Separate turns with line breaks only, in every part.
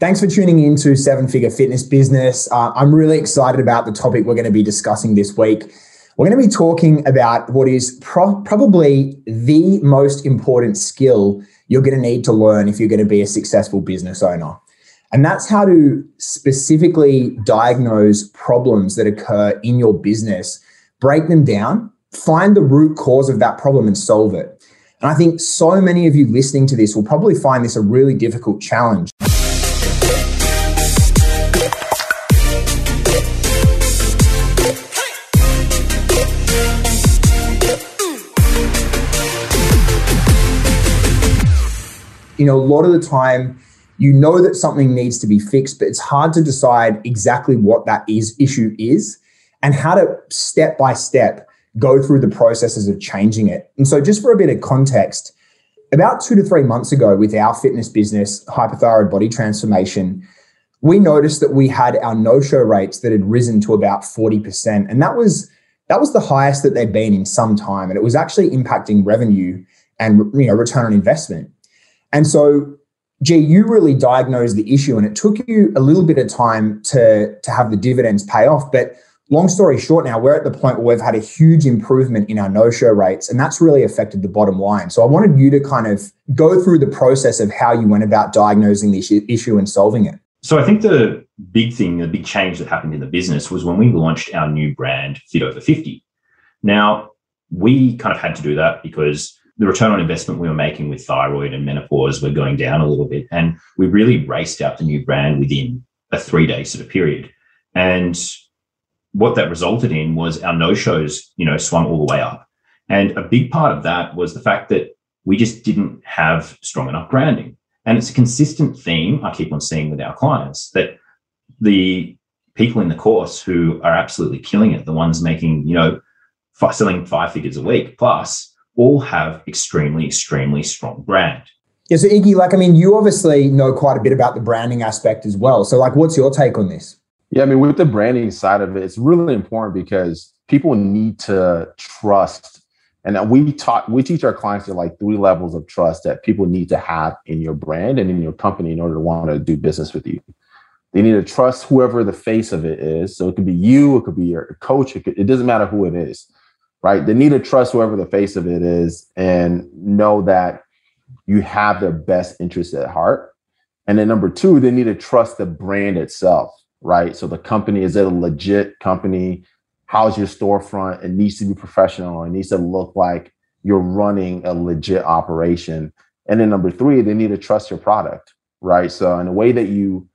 Thanks for tuning in to Seven Figure Fitness Business. Uh, I'm really excited about the topic we're going to be discussing this week. We're going to be talking about what is pro- probably the most important skill you're going to need to learn if you're going to be a successful business owner. And that's how to specifically diagnose problems that occur in your business, break them down, find the root cause of that problem and solve it. And I think so many of you listening to this will probably find this a really difficult challenge. You know, a lot of the time you know that something needs to be fixed, but it's hard to decide exactly what that is issue is and how to step by step go through the processes of changing it. And so just for a bit of context, about two to three months ago with our fitness business, hypothyroid body transformation, we noticed that we had our no-show rates that had risen to about 40%. And that was that was the highest that they'd been in some time. And it was actually impacting revenue and you know return on investment. And so, G, you really diagnosed the issue and it took you a little bit of time to, to have the dividends pay off. But long story short, now we're at the point where we've had a huge improvement in our no show rates, and that's really affected the bottom line. So I wanted you to kind of go through the process of how you went about diagnosing the issue and solving it.
So I think the big thing, the big change that happened in the business was when we launched our new brand, Fit Over 50. Now, we kind of had to do that because the return on investment we were making with thyroid and menopause were going down a little bit. And we really raced out the new brand within a three day sort of period. And what that resulted in was our no shows, you know, swung all the way up. And a big part of that was the fact that we just didn't have strong enough branding. And it's a consistent theme I keep on seeing with our clients that the people in the course who are absolutely killing it, the ones making, you know, selling five figures a week plus, all have extremely, extremely strong brand.
Yeah, so Iggy, like, I mean, you obviously know quite a bit about the branding aspect as well. So, like, what's your take on this?
Yeah, I mean, with the branding side of it, it's really important because people need to trust. And we taught, we teach our clients that like three levels of trust that people need to have in your brand and in your company in order to want to do business with you. They need to trust whoever the face of it is. So it could be you, it could be your coach, it, could, it doesn't matter who it is right? They need to trust whoever the face of it is and know that you have their best interest at heart. And then number two, they need to trust the brand itself, right? So the company is it a legit company? How's your storefront? It needs to be professional. It needs to look like you're running a legit operation. And then number three, they need to trust your product, right? So in a way that you,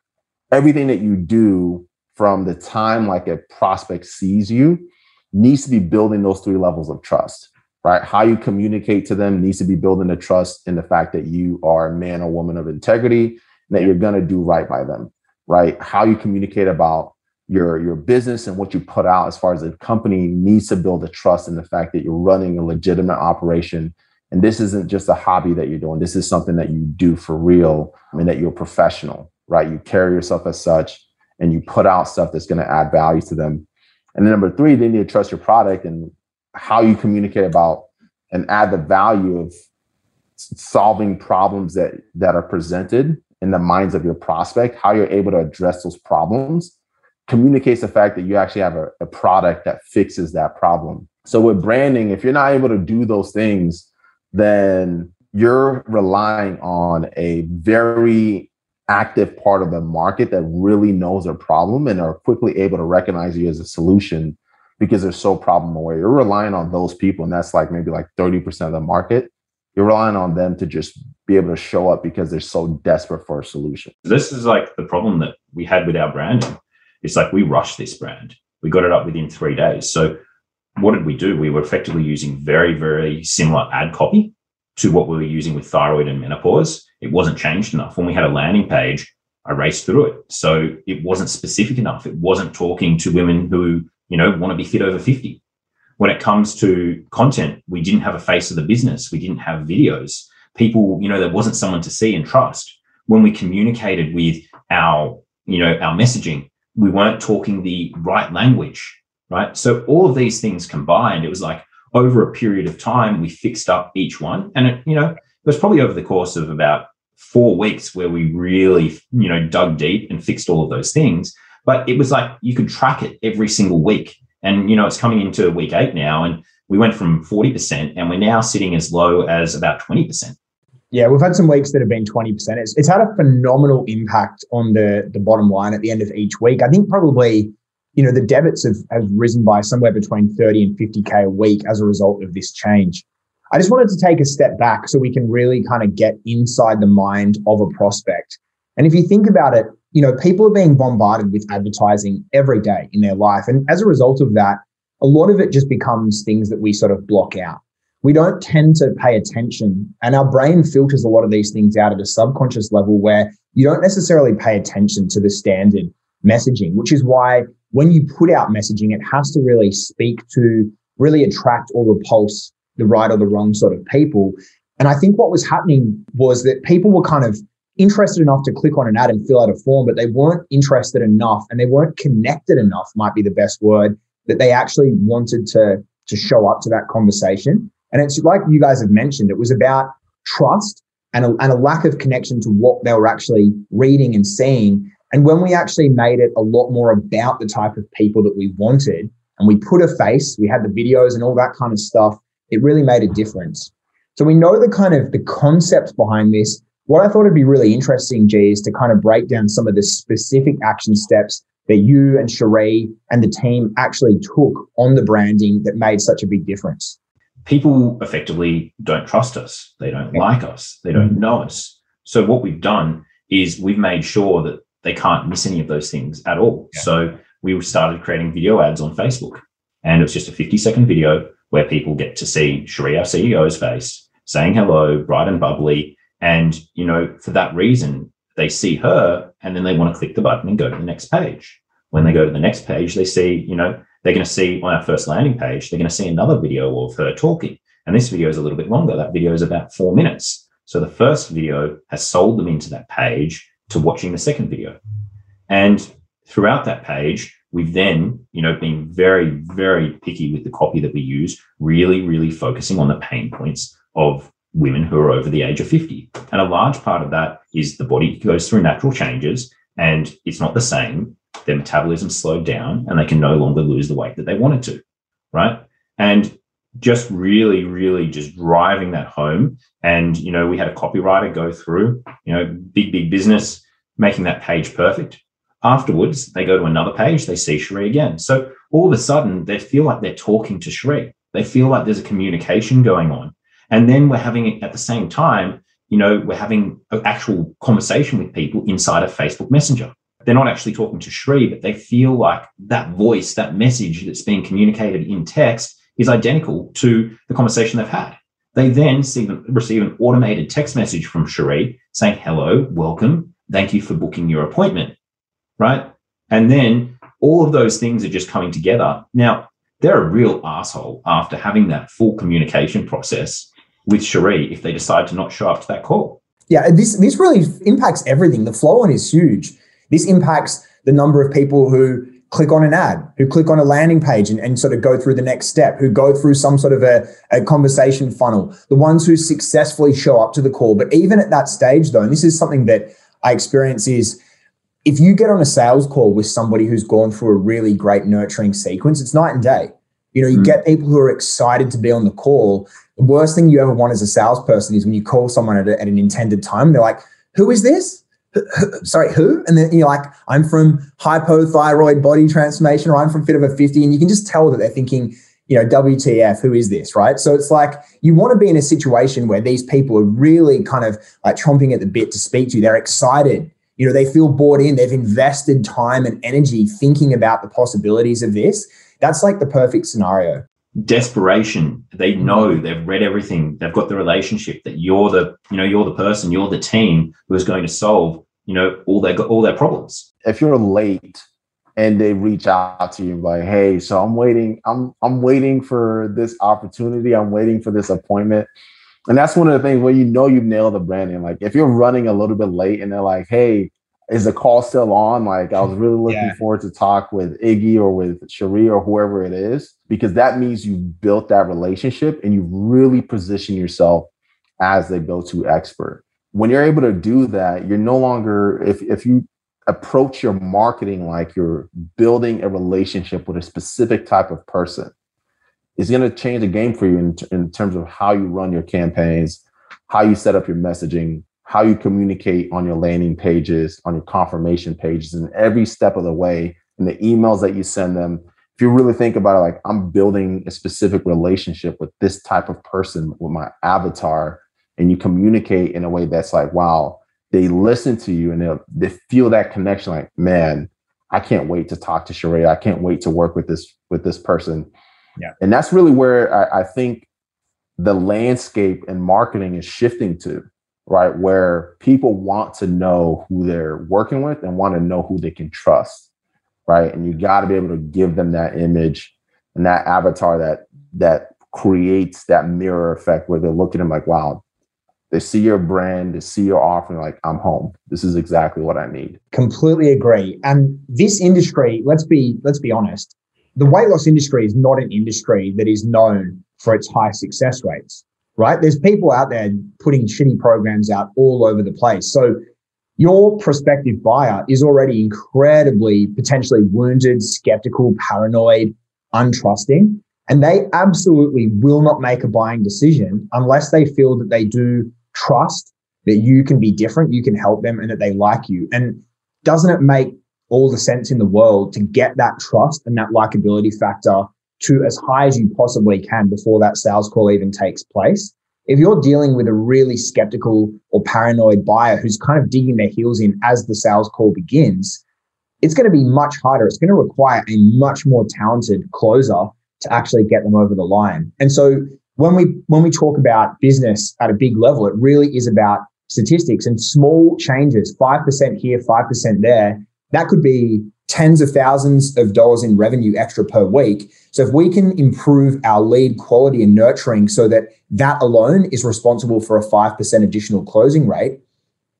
everything that you do from the time like a prospect sees you needs to be building those three levels of trust, right? How you communicate to them needs to be building the trust in the fact that you are a man or woman of integrity and that you're going to do right by them, right? How you communicate about your your business and what you put out as far as the company needs to build a trust in the fact that you're running a legitimate operation and this isn't just a hobby that you're doing this is something that you do for real and that you're professional right you carry yourself as such and you put out stuff that's going to add value to them and then number three, they need to trust your product and how you communicate about and add the value of solving problems that that are presented in the minds of your prospect, how you're able to address those problems communicates the fact that you actually have a, a product that fixes that problem. So with branding, if you're not able to do those things, then you're relying on a very active part of the market that really knows their problem and are quickly able to recognize you as a solution because they're so problem aware. You're relying on those people, and that's like maybe like 30% of the market. You're relying on them to just be able to show up because they're so desperate for a solution.
This is like the problem that we had with our branding. It's like we rushed this brand. We got it up within three days. So what did we do? We were effectively using very, very similar ad copy to what we were using with thyroid and menopause. It wasn't changed enough. When we had a landing page, I raced through it. So it wasn't specific enough. It wasn't talking to women who, you know, want to be fit over 50. When it comes to content, we didn't have a face of the business. We didn't have videos. People, you know, there wasn't someone to see and trust. When we communicated with our, you know, our messaging, we weren't talking the right language, right? So all of these things combined, it was like, over a period of time, we fixed up each one. And it, you know, it was probably over the course of about four weeks where we really, you know, dug deep and fixed all of those things. But it was like you could track it every single week. And, you know, it's coming into week eight now. And we went from 40% and we're now sitting as low as about 20%.
Yeah, we've had some weeks that have been 20%. It's, it's had a phenomenal impact on the, the bottom line at the end of each week. I think probably, you know, the debits have, have risen by somewhere between 30 and 50K a week as a result of this change. I just wanted to take a step back so we can really kind of get inside the mind of a prospect. And if you think about it, you know, people are being bombarded with advertising every day in their life. And as a result of that, a lot of it just becomes things that we sort of block out. We don't tend to pay attention, and our brain filters a lot of these things out at a subconscious level where you don't necessarily pay attention to the standard messaging, which is why when you put out messaging, it has to really speak to really attract or repulse the right or the wrong sort of people. And I think what was happening was that people were kind of interested enough to click on an ad and fill out a form, but they weren't interested enough and they weren't connected enough, might be the best word, that they actually wanted to, to show up to that conversation. And it's like you guys have mentioned, it was about trust and a, and a lack of connection to what they were actually reading and seeing. And when we actually made it a lot more about the type of people that we wanted, and we put a face, we had the videos and all that kind of stuff, it really made a difference. So we know the kind of the concepts behind this. What I thought would be really interesting, G, is to kind of break down some of the specific action steps that you and Cherie and the team actually took on the branding that made such a big difference?
People effectively don't trust us. They don't yeah. like us. They don't mm-hmm. know us. So what we've done is we've made sure that they can't miss any of those things at all. Yeah. So we started creating video ads on Facebook. And it was just a 50 second video where people get to see Sharia CEO's face, saying hello, bright and bubbly. And, you know, for that reason, they see her and then they want to click the button and go to the next page. When they go to the next page, they see, you know, they're going to see on our first landing page, they're going to see another video of her talking. And this video is a little bit longer. That video is about four minutes. So the first video has sold them into that page to watching the second video. And throughout that page, we've then, you know, been very, very picky with the copy that we use, really, really focusing on the pain points of women who are over the age of 50. And a large part of that is the body goes through natural changes and it's not the same. Their metabolism slowed down and they can no longer lose the weight that they wanted to. Right. And just really, really just driving that home. And, you know, we had a copywriter go through, you know, big, big business, making that page perfect. Afterwards, they go to another page, they see Cherie again. So all of a sudden, they feel like they're talking to Cherie. They feel like there's a communication going on. And then we're having at the same time, you know, we're having an actual conversation with people inside of Facebook Messenger. They're not actually talking to Cherie, but they feel like that voice, that message that's being communicated in text is identical to the conversation they've had. They then see, receive an automated text message from Cherie saying, hello, welcome, thank you for booking your appointment, right? And then all of those things are just coming together. Now, they're a real asshole after having that full communication process with Cherie if they decide to not show up to that call.
Yeah, this this really impacts everything. The flow on is huge. This impacts the number of people who click on an ad, who click on a landing page and, and sort of go through the next step, who go through some sort of a, a conversation funnel, the ones who successfully show up to the call. But even at that stage, though, and this is something that I experience is if you get on a sales call with somebody who's gone through a really great nurturing sequence, it's night and day. You know, you mm. get people who are excited to be on the call the worst thing you ever want as a salesperson is when you call someone at, a, at an intended time, they're like, who is this? sorry, who? And then you're like, I'm from hypothyroid body transformation, or I'm from Fit Over 50. And you can just tell that they're thinking, you know, WTF, who is this? Right. So it's like you want to be in a situation where these people are really kind of like chomping at the bit to speak to you. They're excited. You know, they feel bought in. They've invested time and energy thinking about the possibilities of this. That's like the perfect scenario
desperation they know they've read everything they've got the relationship that you're the you know you're the person you're the team who is going to solve you know all their all their problems
if you're late and they reach out to you like hey so i'm waiting i'm i'm waiting for this opportunity i'm waiting for this appointment and that's one of the things where you know you've nailed the branding like if you're running a little bit late and they're like hey is the call still on? Like I was really looking yeah. forward to talk with Iggy or with Cherie or whoever it is, because that means you've built that relationship and you really position yourself as the go-to expert. when you're able to do that, you're no longer if if you approach your marketing like you're building a relationship with a specific type of person, it's going to change the game for you in, in terms of how you run your campaigns, how you set up your messaging, how you communicate on your landing pages, on your confirmation pages, and every step of the way, in the emails that you send them. If you really think about it, like I'm building a specific relationship with this type of person with my avatar, and you communicate in a way that's like, wow, they listen to you and they they feel that connection. Like, man, I can't wait to talk to Cherie. I can't wait to work with this with this person.
Yeah,
and that's really where I, I think the landscape and marketing is shifting to right? Where people want to know who they're working with and want to know who they can trust, right? And you got to be able to give them that image and that avatar that that creates that mirror effect where they look at them like, wow, they see your brand, they see your offering, like, I'm home. This is exactly what I need.
Completely agree. And this industry, let's be let's be honest, the weight loss industry is not an industry that is known for its high success rates right? There's people out there putting shitty programs out all over the place. So your prospective buyer is already incredibly potentially wounded, skeptical, paranoid, untrusting, and they absolutely will not make a buying decision unless they feel that they do trust that you can be different, you can help them, and that they like you. And doesn't it make all the sense in the world to get that trust and that likability factor to as high as you possibly can before that sales call even takes place. If you're dealing with a really skeptical or paranoid buyer who's kind of digging their heels in as the sales call begins, it's going to be much harder. It's going to require a much more talented closer to actually get them over the line. And so when we when we talk about business at a big level, it really is about statistics and small changes, 5% here, 5% there. That could be tens of thousands of dollars in revenue extra per week. So if we can improve our lead quality and nurturing so that that alone is responsible for a 5% additional closing rate,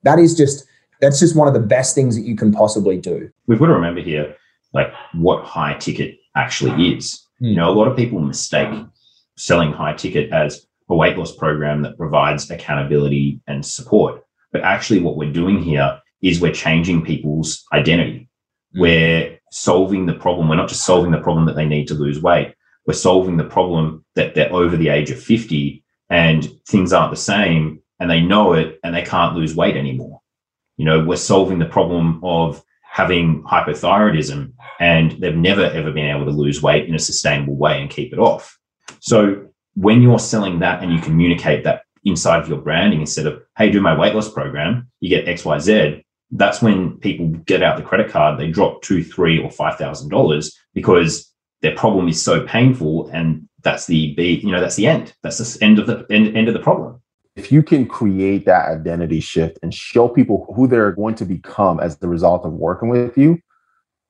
that is just that's just one of the best things that you can possibly do.
We've got to remember here like what high ticket actually is. You hmm. know, a lot of people mistake selling high ticket as a weight loss program that provides accountability and support. But actually what we're doing here is we're changing people's identity Mm. We're solving the problem. We're not just solving the problem that they need to lose weight. We're solving the problem that they're over the age of 50 and things aren't the same and they know it and they can't lose weight anymore. You know, we're solving the problem of having hypothyroidism and they've never ever been able to lose weight in a sustainable way and keep it off. So when you're selling that and you communicate that inside of your branding instead of, hey, do my weight loss program, you get XYZ, that's when people get out the credit card, they drop two, three, or five thousand dollars because their problem is so painful, and that's the be you know that's the end. That's the end of the end, end of the problem.
If you can create that identity shift and show people who they're going to become as the result of working with you,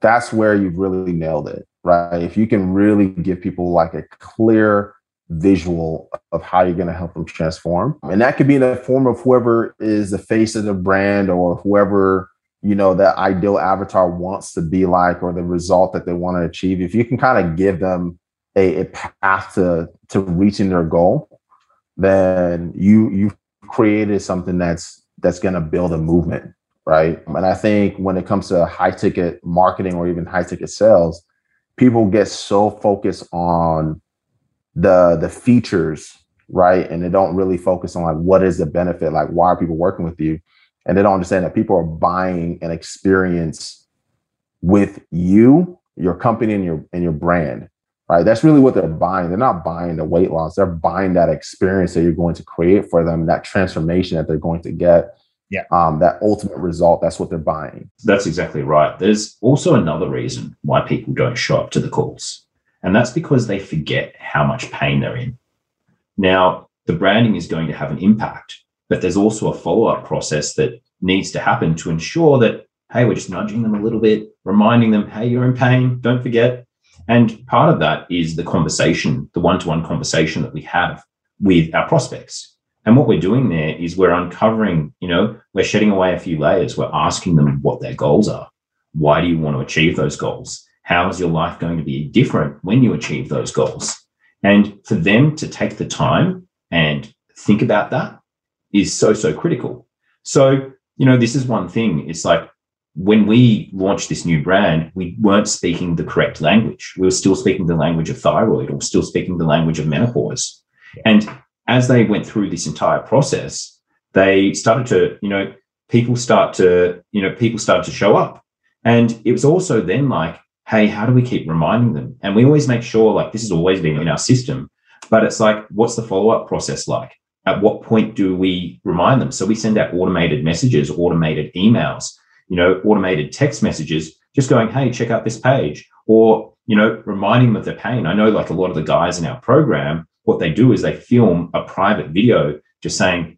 that's where you've really nailed it, right? If you can really give people like a clear visual of how you're going to help them transform. And that could be in the form of whoever is the face of the brand or whoever, you know, that ideal avatar wants to be like or the result that they want to achieve. If you can kind of give them a, a path to to reaching their goal, then you you've created something that's that's going to build a movement, right? And I think when it comes to high ticket marketing or even high ticket sales, people get so focused on the the features right? And they don't really focus on like what is the benefit? Like why are people working with you? And they don't understand that people are buying an experience with you your company and your and your brand right? That's really what they're buying. They're not buying the weight loss. They're buying that experience that you're going to create for them that transformation that they're going to get
yeah.
um, that ultimate result. That's what they're buying.
That's exactly right. There's also another reason why people don't show up to the calls and that's because they forget how much pain they're in. Now, the branding is going to have an impact, but there's also a follow up process that needs to happen to ensure that, hey, we're just nudging them a little bit, reminding them, hey, you're in pain, don't forget. And part of that is the conversation, the one to one conversation that we have with our prospects. And what we're doing there is we're uncovering, you know, we're shedding away a few layers. We're asking them what their goals are. Why do you want to achieve those goals? How is your life going to be different when you achieve those goals? And for them to take the time and think about that is so, so critical So, you know, this is one thing. It's like when we launched this new brand, we weren't speaking the correct language. We were still speaking the language of thyroid or still speaking the language of menopause. And as they went through this entire process, they started to, you know, people start to, you know, people started to show up. And it was also then like, hey, how do we keep reminding them? And we always make sure, like, this has always been in our system, but it's like, what's the follow up process like? At what point do we remind them? So we send out automated messages, automated emails you know, automated text messages, just going, hey, check out this page, or, you know, reminding them of their pain. I know like a lot of the guys in our program, what they do is they film a private video just saying,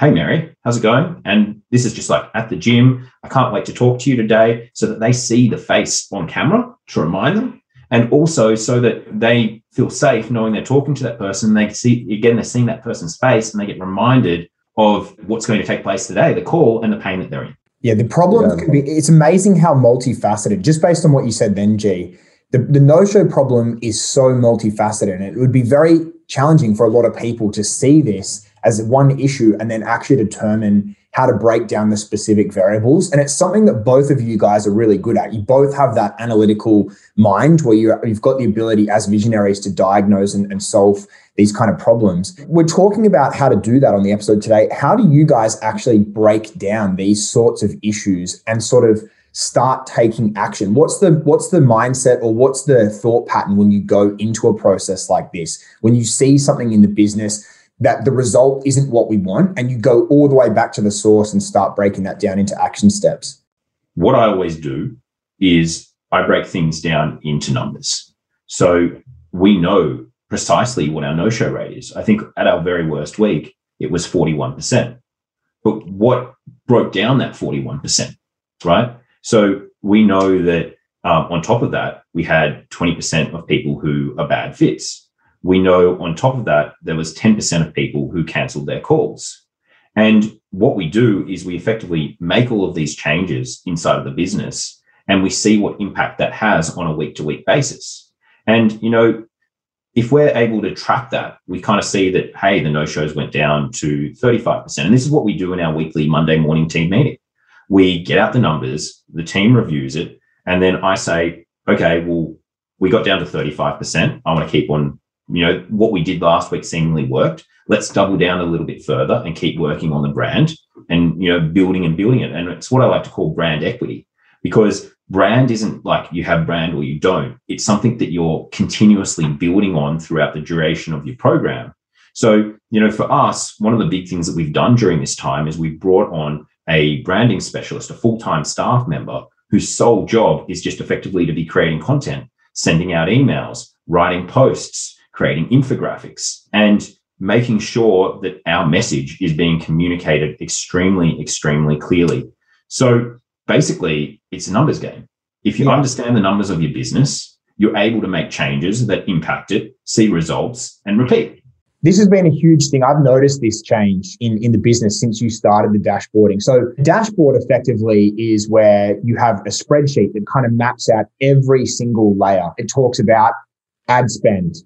hey, Mary, how's it going? And this is just like at the gym. I can't wait to talk to you today so that they see the face on camera to remind them. And also so that they feel safe knowing they're talking to that person. They see, again, they're seeing that person's face and they get reminded of what's going to take place today, the call and the pain that they're in.
Yeah, the problem yeah. can be it's amazing how multifaceted, just based on what you said then, G. The, the no show problem is so multifaceted, and it would be very challenging for a lot of people to see this as one issue and then actually determine how to break down the specific variables. And it's something that both of you guys are really good at. You both have that analytical mind where you have got the ability as visionaries to diagnose and, and solve these kind of problems. We're talking about how to do that on the episode today. How do you guys actually break down these sorts of issues and sort of start taking action? What's the what's the mindset or what's the thought pattern when you go into a process like this? When you see something in the business that the result isn't what we want and you go all the way back to the source and start breaking that down into action steps?
What I always do is I break things down into numbers. So we know precisely what our no show rate is. I think at our very worst week, it was 41%. But what broke down that 41%, right? So we know that um, on top of that, we had 20% of people who are bad fits. We know on top of that, there was 10% of people who canceled their calls. And what we do is we effectively make all of these changes inside of the business and we see what impact that has on a week to week basis. And, you know, if we're able to track that, we kind of see that, hey, the no shows went down to 35%. And this is what we do in our weekly Monday morning team meeting. We get out the numbers, the team reviews it, and then I say, okay, well, we got down to 35%. I want to keep on, you know, what we did last week seemingly worked. Let's double down a little bit further and keep working on the brand and, you know, building and building it. And it's what I like to call brand equity because brand isn't like you have brand or you don't. It's something that you're continuously building on throughout the duration of your program. So, you know, for us, one of the big things that we've done during this time is we've brought on a branding specialist, a full time staff member whose sole job is just effectively to be creating content, sending out emails, writing posts, creating infographics, and making sure that our message is being communicated extremely, extremely clearly. So basically it's a numbers game. If you yeah. understand the numbers of your business, you're able to make changes that impact it, see results, and repeat.
This has been a huge thing. I've noticed this change in, in the business since you started the dashboarding. So, dashboard effectively is where you have a spreadsheet that kind of maps out every single layer. It talks about ad spend,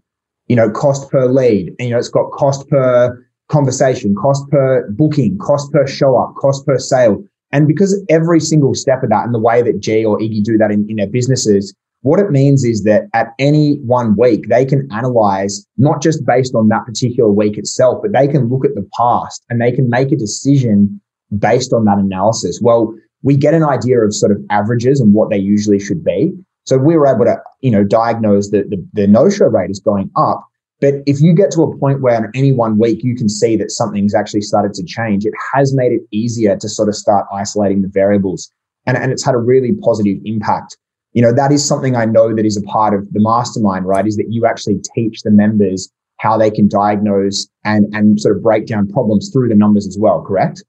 you know, cost per lead, and you know, it's got cost per conversation, cost per booking, cost per show up, cost per sale. And because every single step of that and the way that G or Iggy do that in, in their businesses, what it means is that at any one week, they can analyze not just based on that particular week itself, but they can look at the past and they can make a decision based on that analysis. Well, we get an idea of sort of averages and what they usually should be. So we were able to, you know, diagnose that the, the no-show rate is going up. But if you get to a point where in any one week you can see that something's actually started to change, it has made it easier to sort of start isolating the variables. And, and it's had a really positive impact. You know, that is something I know that is a part of the mastermind, right? Is that you actually teach the members how they can diagnose and, and sort of break down problems through the numbers as well, correct?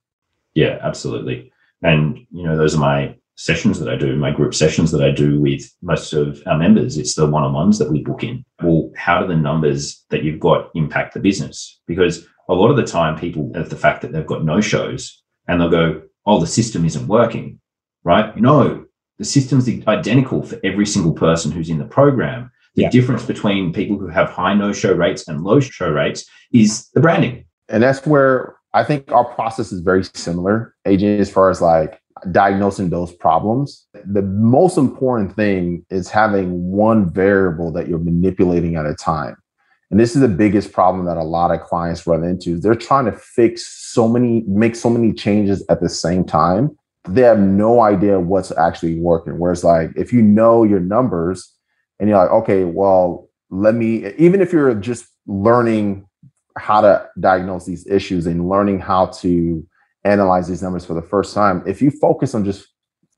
Yeah, absolutely. And, you know, those are my sessions that I do, my group sessions that I do with most of our members, it's the one on ones that we book in. Well, how do the numbers that you've got impact the business? Because a lot of the time, people have the fact that they've got no shows and they'll go, oh, the system isn't working, right? No, the system's identical for every single person who's in the program. The yeah. difference between people who have high no show rates and low show rates is the branding.
And that's where I think our process is very similar, AJ, as far as like diagnosing those problems. The most important thing is having one variable that you're manipulating at a time. And this is the biggest problem that a lot of clients run into. They're trying to fix so many, make so many changes at the same time. They have no idea what's actually working. Whereas, like, if you know your numbers and you're like, okay, well, let me, even if you're just learning how to diagnose these issues and learning how to analyze these numbers for the first time, if you focus on just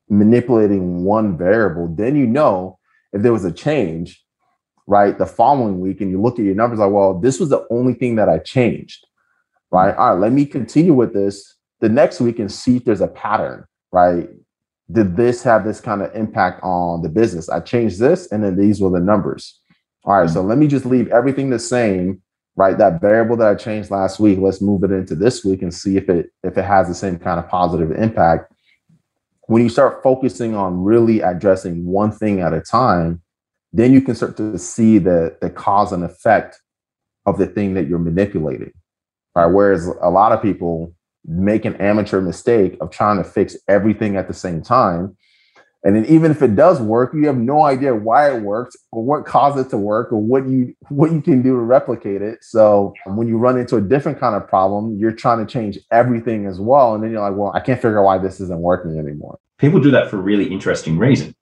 manipulating one variable, then you know if there was a change, right, the following week, and you look at your numbers like, well, this was the only thing that I changed, right? All right, let me continue with this the next week and see if there's a pattern, right? Did this have this kind of impact on the business? I changed this, and then these were the numbers. All right, mm-hmm. so let me just leave everything the same right? That variable that I changed last week, let's move it into this week and see if it if it has the same kind of positive impact. When you start focusing on really addressing one thing at a time, then you can start to see the the cause and effect of the thing that you're manipulating. Right. Whereas a lot of people make an amateur mistake of trying to fix everything at the same time and then even if it does work, you have no idea why it worked or what caused it to work or what you what you can do to replicate it. So when you run into a different kind of problem, you're trying to change everything as well. And then you're like, well, I can't figure out why this isn't working anymore.
People do that for a really interesting reason.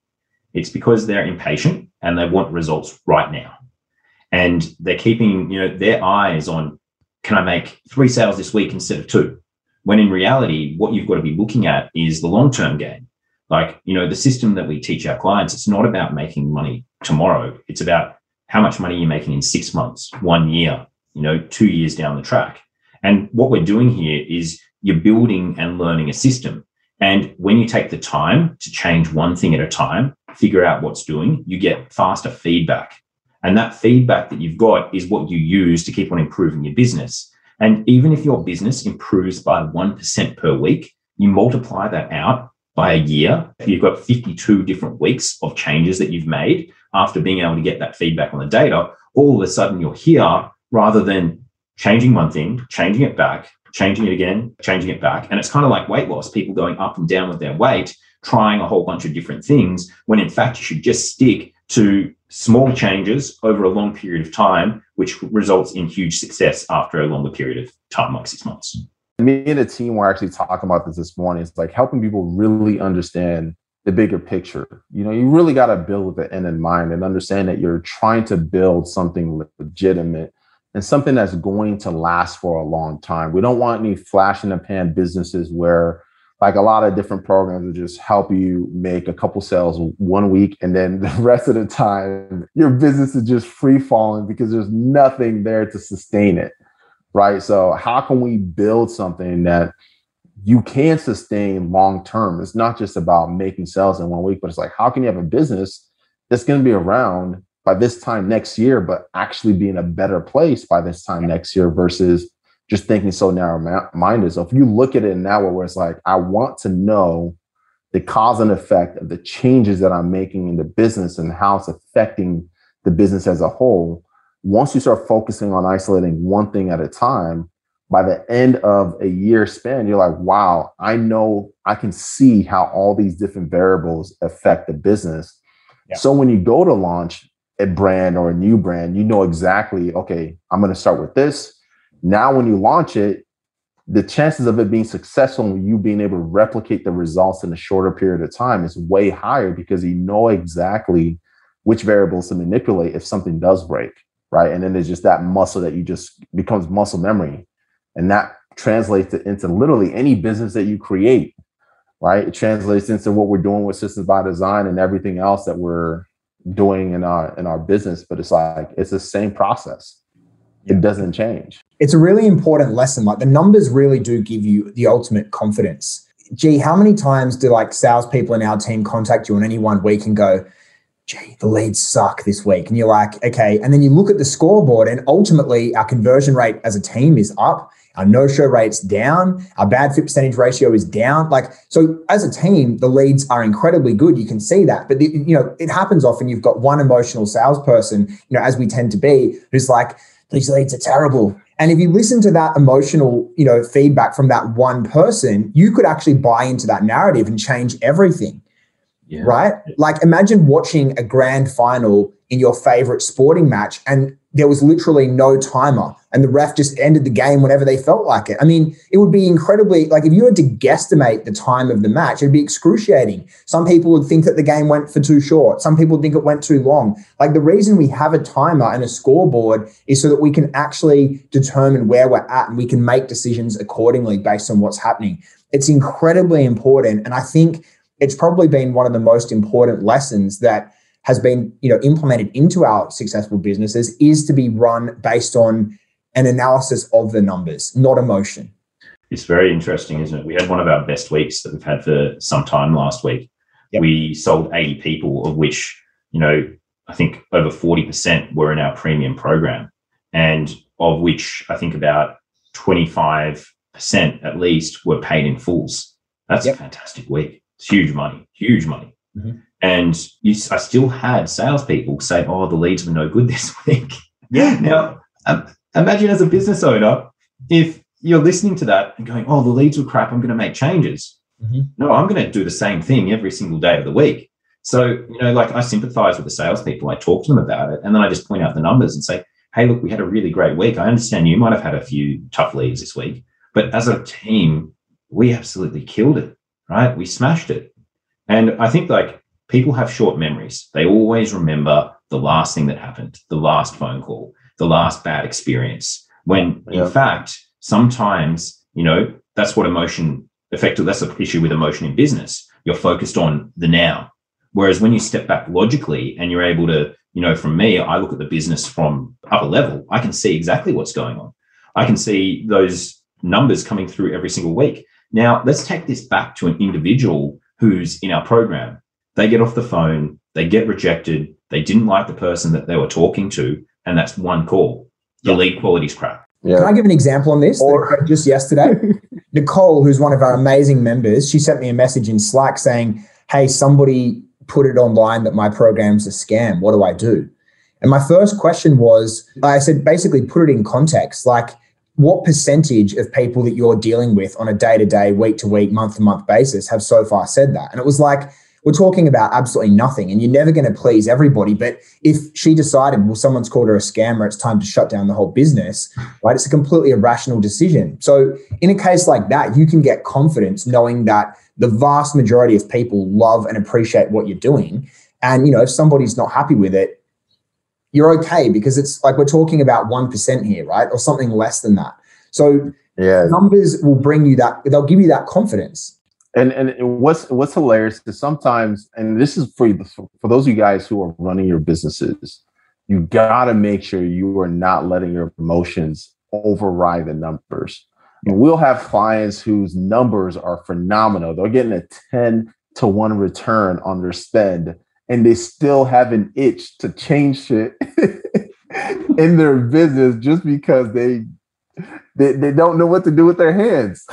It's because they're impatient and they want results right now. And they're keeping, you know, their eyes on can I make three sales this week instead of two? When in reality, what you've got to be looking at is the long-term game like, you know, the system that we teach our clients, it's not about making money tomorrow. It's about how much money you're making in six months, one year, you know, two years down the track. And what we're doing here is you're building and learning a system. And when you take the time to change one thing at a time, figure out what's doing, you get faster feedback. And that feedback that you've got is what you use to keep on improving your business. And even if your business improves by 1% per week, you multiply that out by a year, you've got 52 different weeks of changes that you've made after being able to get that feedback on the data. All of a sudden, you're here rather than changing one thing, changing it back, changing it again, changing it back. And it's kind of like weight loss, people going up and down with their weight, trying a whole bunch of different things, when in fact, you should just stick to small changes over a long period of time, which results in huge success after a longer period of time, like six months
me and the team were actually talking about this this morning. It's like helping people really understand the bigger picture. You know, you really got to build with the end in mind and understand that you're trying to build something legitimate and something that's going to last for a long time. We don't want any flash in the pan businesses where like a lot of different programs will just help you make a couple sales one week and then the rest of the time your business is just free falling because there's nothing there to sustain it right? So how can we build something that you can sustain long term? It's not just about making sales in one week, but it's like how can you have a business that's going to be around by this time next year, but actually be in a better place by this time next year versus just thinking so narrow minded. So if you look at it now where it's like, I want to know the cause and effect of the changes that I'm making in the business and how it's affecting the business as a whole, once you start focusing on isolating one thing at a time, by the end of a year span, you're like, wow, I know I can see how all these different variables affect the business. Yeah. So when you go to launch a brand or a new brand, you know exactly, okay, I'm going to start with this. Now, when you launch it, the chances of it being successful and you being able to replicate the results in a shorter period of time is way higher because you know exactly which variables to manipulate if something does break right? And then there's just that muscle that you just becomes muscle memory. And that translates into literally any business that you create, right? It translates into what we're doing with systems by design and everything else that we're doing in our in our business. But it's like it's the same process. It doesn't change.
It's a really important lesson. Like the numbers really do give you the ultimate confidence. Gee, how many times do like salespeople in our team contact you on any one week and go, gee, the leads suck this week. And you're like, okay. And then you look at the scoreboard, and ultimately, our conversion rate as a team is up. Our no show rate's down. Our bad fit percentage ratio is down. Like, so as a team, the leads are incredibly good. You can see that. But, the, you know, it happens often. You've got one emotional salesperson, you know, as we tend to be, who's like, these leads are terrible. And if you listen to that emotional, you know, feedback from that one person, you could actually buy into that narrative and change everything. Yeah. Right? Like imagine watching a grand final in your favorite sporting match and there was literally no timer and the ref just ended the game whenever they felt like it. I mean, it would be incredibly like if you had to guesstimate the time of the match, it'd be excruciating. Some people would think that the game went for too short. Some people think it went too long. Like the reason we have a timer and a scoreboard is so that we can actually determine where we're at and we can make decisions accordingly based on what's happening. It's incredibly important. And I think it's probably been one of the most important lessons that has been you know implemented into our successful businesses is to be run based on an analysis of the numbers not emotion.
It's very interesting isn't it? We had one of our best weeks that we've had for some time last week. Yep. we sold 80 people of which you know i think over 40% were in our premium program and of which i think about 25% at least were paid in fulls that's yep. a fantastic week it's huge money huge money mm-hmm. And you, I still had salespeople say, "Oh, the leads were no good this week."
Yeah.
now, um, imagine as a business owner, if you're listening to that and going, "Oh, the leads were crap. I'm going to make changes." Mm-hmm. No, I'm going to do the same thing every single day of the week. So, you know, like I sympathize with the salespeople. I talk to them about it, and then I just point out the numbers and say, "Hey, look, we had a really great week. I understand you might have had a few tough leads this week, but as a team, we absolutely killed it. Right? We smashed it." And I think like people have short memories. They always remember the last thing that happened, the last phone call, the last bad experience. When yeah. in fact, sometimes, you know, that's what emotion effectively, that's the issue with emotion in business. You're focused on the now. Whereas when you step back logically and you're able to, you know, from me, I look at the business from upper level, I can see exactly what's going on. I can see those numbers coming through every single week. Now, let's take this back to an individual who's in our program they get off the phone, they get rejected, they didn't like the person that they were talking to, and that's one call. The yeah. lead quality's crap.
Yeah. Can I give an example on this? Or just yesterday, Nicole, who's one of our amazing members, she sent me a message in Slack saying, "Hey, somebody put it online that my program's a scam. What do I do?" And my first question was, I said, basically, put it in context. Like, what percentage of people that you're dealing with on a day to day, week to week, month to month basis have so far said that? And it was like we're talking about absolutely nothing and you're never going to please everybody but if she decided well someone's called her a scammer it's time to shut down the whole business right? It's a completely irrational decision. So in a case like that you can get confidence knowing that the vast majority of people love and appreciate what you're doing. And you know if somebody's not happy with it you're okay because it's like we're talking about 1% here right? Or something less than that. So yeah. numbers will bring you that they'll give you that confidence.
And and what's what's hilarious is sometimes, and this is for for those of you guys who are running your businesses, you got to make sure you are not letting your emotions override the numbers. And we'll have clients whose numbers are phenomenal. They're getting a 10 to 1 return on their spend, and they still have an itch to change shit in their business just because they, they they don't know what to do with their hands.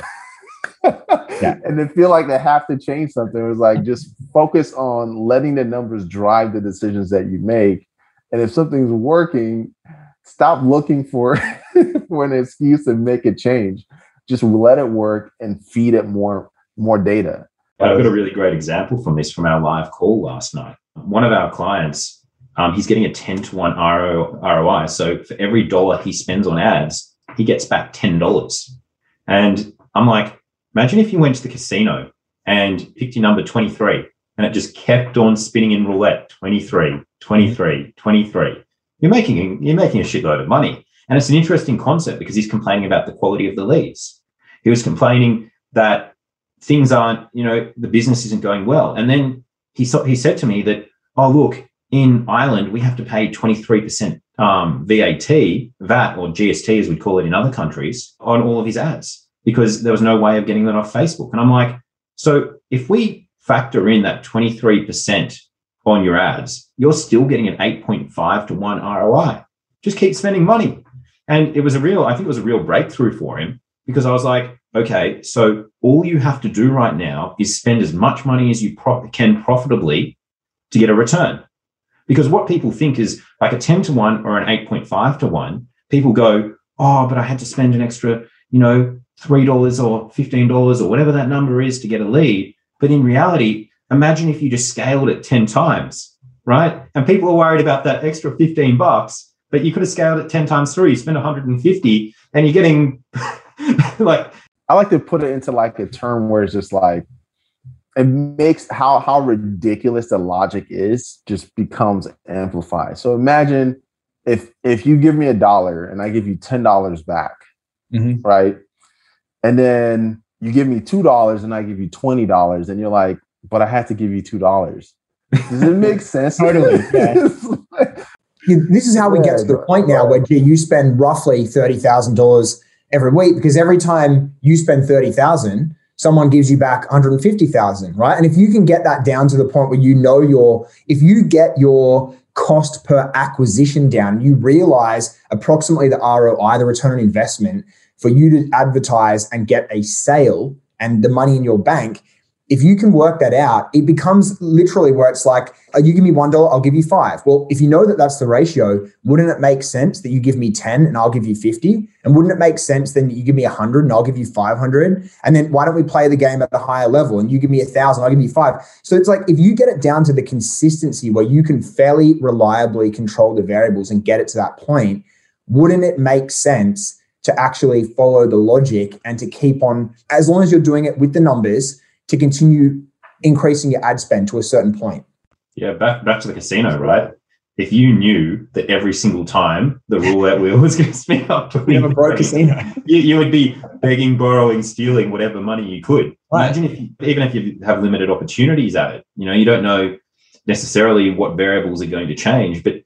yeah. and they feel like they have to change something. It was like just focus on letting the numbers drive the decisions that you make. And if something's working, stop looking for for an excuse to make a change. Just let it work and feed it more more data.
I've got a really great example from this from our live call last night. One of our clients, um, he's getting a 10 to 1 ROI. So for every dollar he spends on ads, he gets back $10. And I'm like, Imagine if you went to the casino and picked your number 23 and it just kept on spinning in roulette 23, 23, 23. You're making, you're making a shitload of money. And it's an interesting concept because he's complaining about the quality of the leads. He was complaining that things aren't, you know, the business isn't going well. And then he, saw, he said to me that, oh, look, in Ireland, we have to pay 23% um, VAT, VAT or GST as we call it in other countries, on all of his ads because there was no way of getting that off Facebook. And I'm like, so if we factor in that 23% on your ads, you're still getting an 8.5 to 1 ROI. Just keep spending money. And it was a real, I think it was a real breakthrough for him because I was like, okay, so all you have to do right now is spend as much money as you pro- can profitably to get a return. Because what people think is like a 10 to 1 or an 8.5 to 1 people go, oh, but I had to spend an extra, you know, $3 or $15 or whatever that number is to get a lead. But in reality, imagine if you just scaled it 10 times, right? And people are worried about that extra 15 bucks, but you could have scaled it 10 times through. You spend 150 and you're getting like.
I like to put it into like a term where it's just like, it makes how how ridiculous the logic is just becomes amplified. So imagine if if you give me a dollar and I give you ten dollars back, mm-hmm. right? And then you give me two dollars and I give you twenty dollars, and you're like, but I had to give you two dollars. Does it make sense?
totally. Yeah. this is how we get to the point now where gee, you spend roughly thirty thousand dollars every week because every time you spend thirty thousand, someone gives you back 150,000, right? And if you can get that down to the point where you know your, if you get your cost per acquisition down, you realize approximately the ROI, the return on investment for you to advertise and get a sale and the money in your bank, if you can work that out, it becomes literally where it's like, oh, you give me one dollar, I'll give you five. Well, if you know that that's the ratio, wouldn't it make sense that you give me 10 and I'll give you 50? And wouldn't it make sense then you give me 100 and I'll give you 500? And then why don't we play the game at a higher level and you give me a thousand, I'll give you five. So it's like if you get it down to the consistency where you can fairly reliably control the variables and get it to that point, wouldn't it make sense to actually follow the logic and to keep on, as long as you're doing it with the numbers? To continue increasing your ad spend to a certain point.
Yeah, back back to the casino, right? If you knew that every single time the roulette wheel was going to spin up,
you have a broke casino.
You, you, would be begging, borrowing, stealing whatever money you could. Right. Imagine if, you, even if you have limited opportunities at it, you know, you don't know necessarily what variables are going to change, but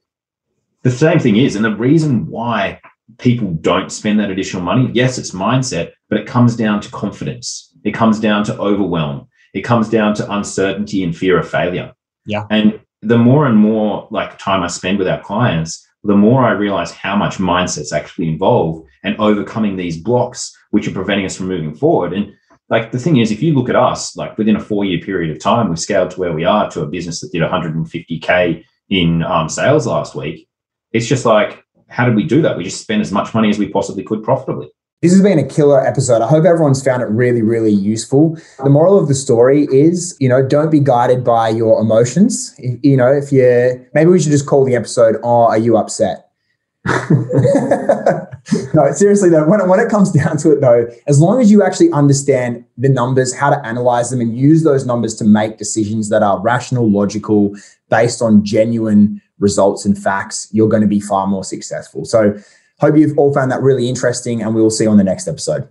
the same thing is, and the reason why people don't spend that additional money, yes, it's mindset, but it comes down to confidence it comes down to overwhelm. It comes down to uncertainty and fear of failure.
Yeah.
And the more and more like time I spend with our clients, the more I realize how much mindset's actually involved and overcoming these blocks which are preventing us from moving forward. And like the thing is, if you look at us, like within a four year period of time, we've scaled to where we are to a business that did 150k in um, sales last week. It's just like, how did we do that? We just spent as much money as we possibly could profitably.
This has been a killer episode. I hope everyone's found it really, really useful. The moral of the story is, you know, don't be guided by your emotions. You know, if you maybe we should just call the episode, Oh, are you upset? no, seriously though, when, when it comes down to it though, as long as you actually understand the numbers, how to analyze them and use those numbers to make decisions that are rational, logical, based on genuine results and facts, you're going to be far more successful. So Hope you've all found that really interesting, and we will see you on the next episode.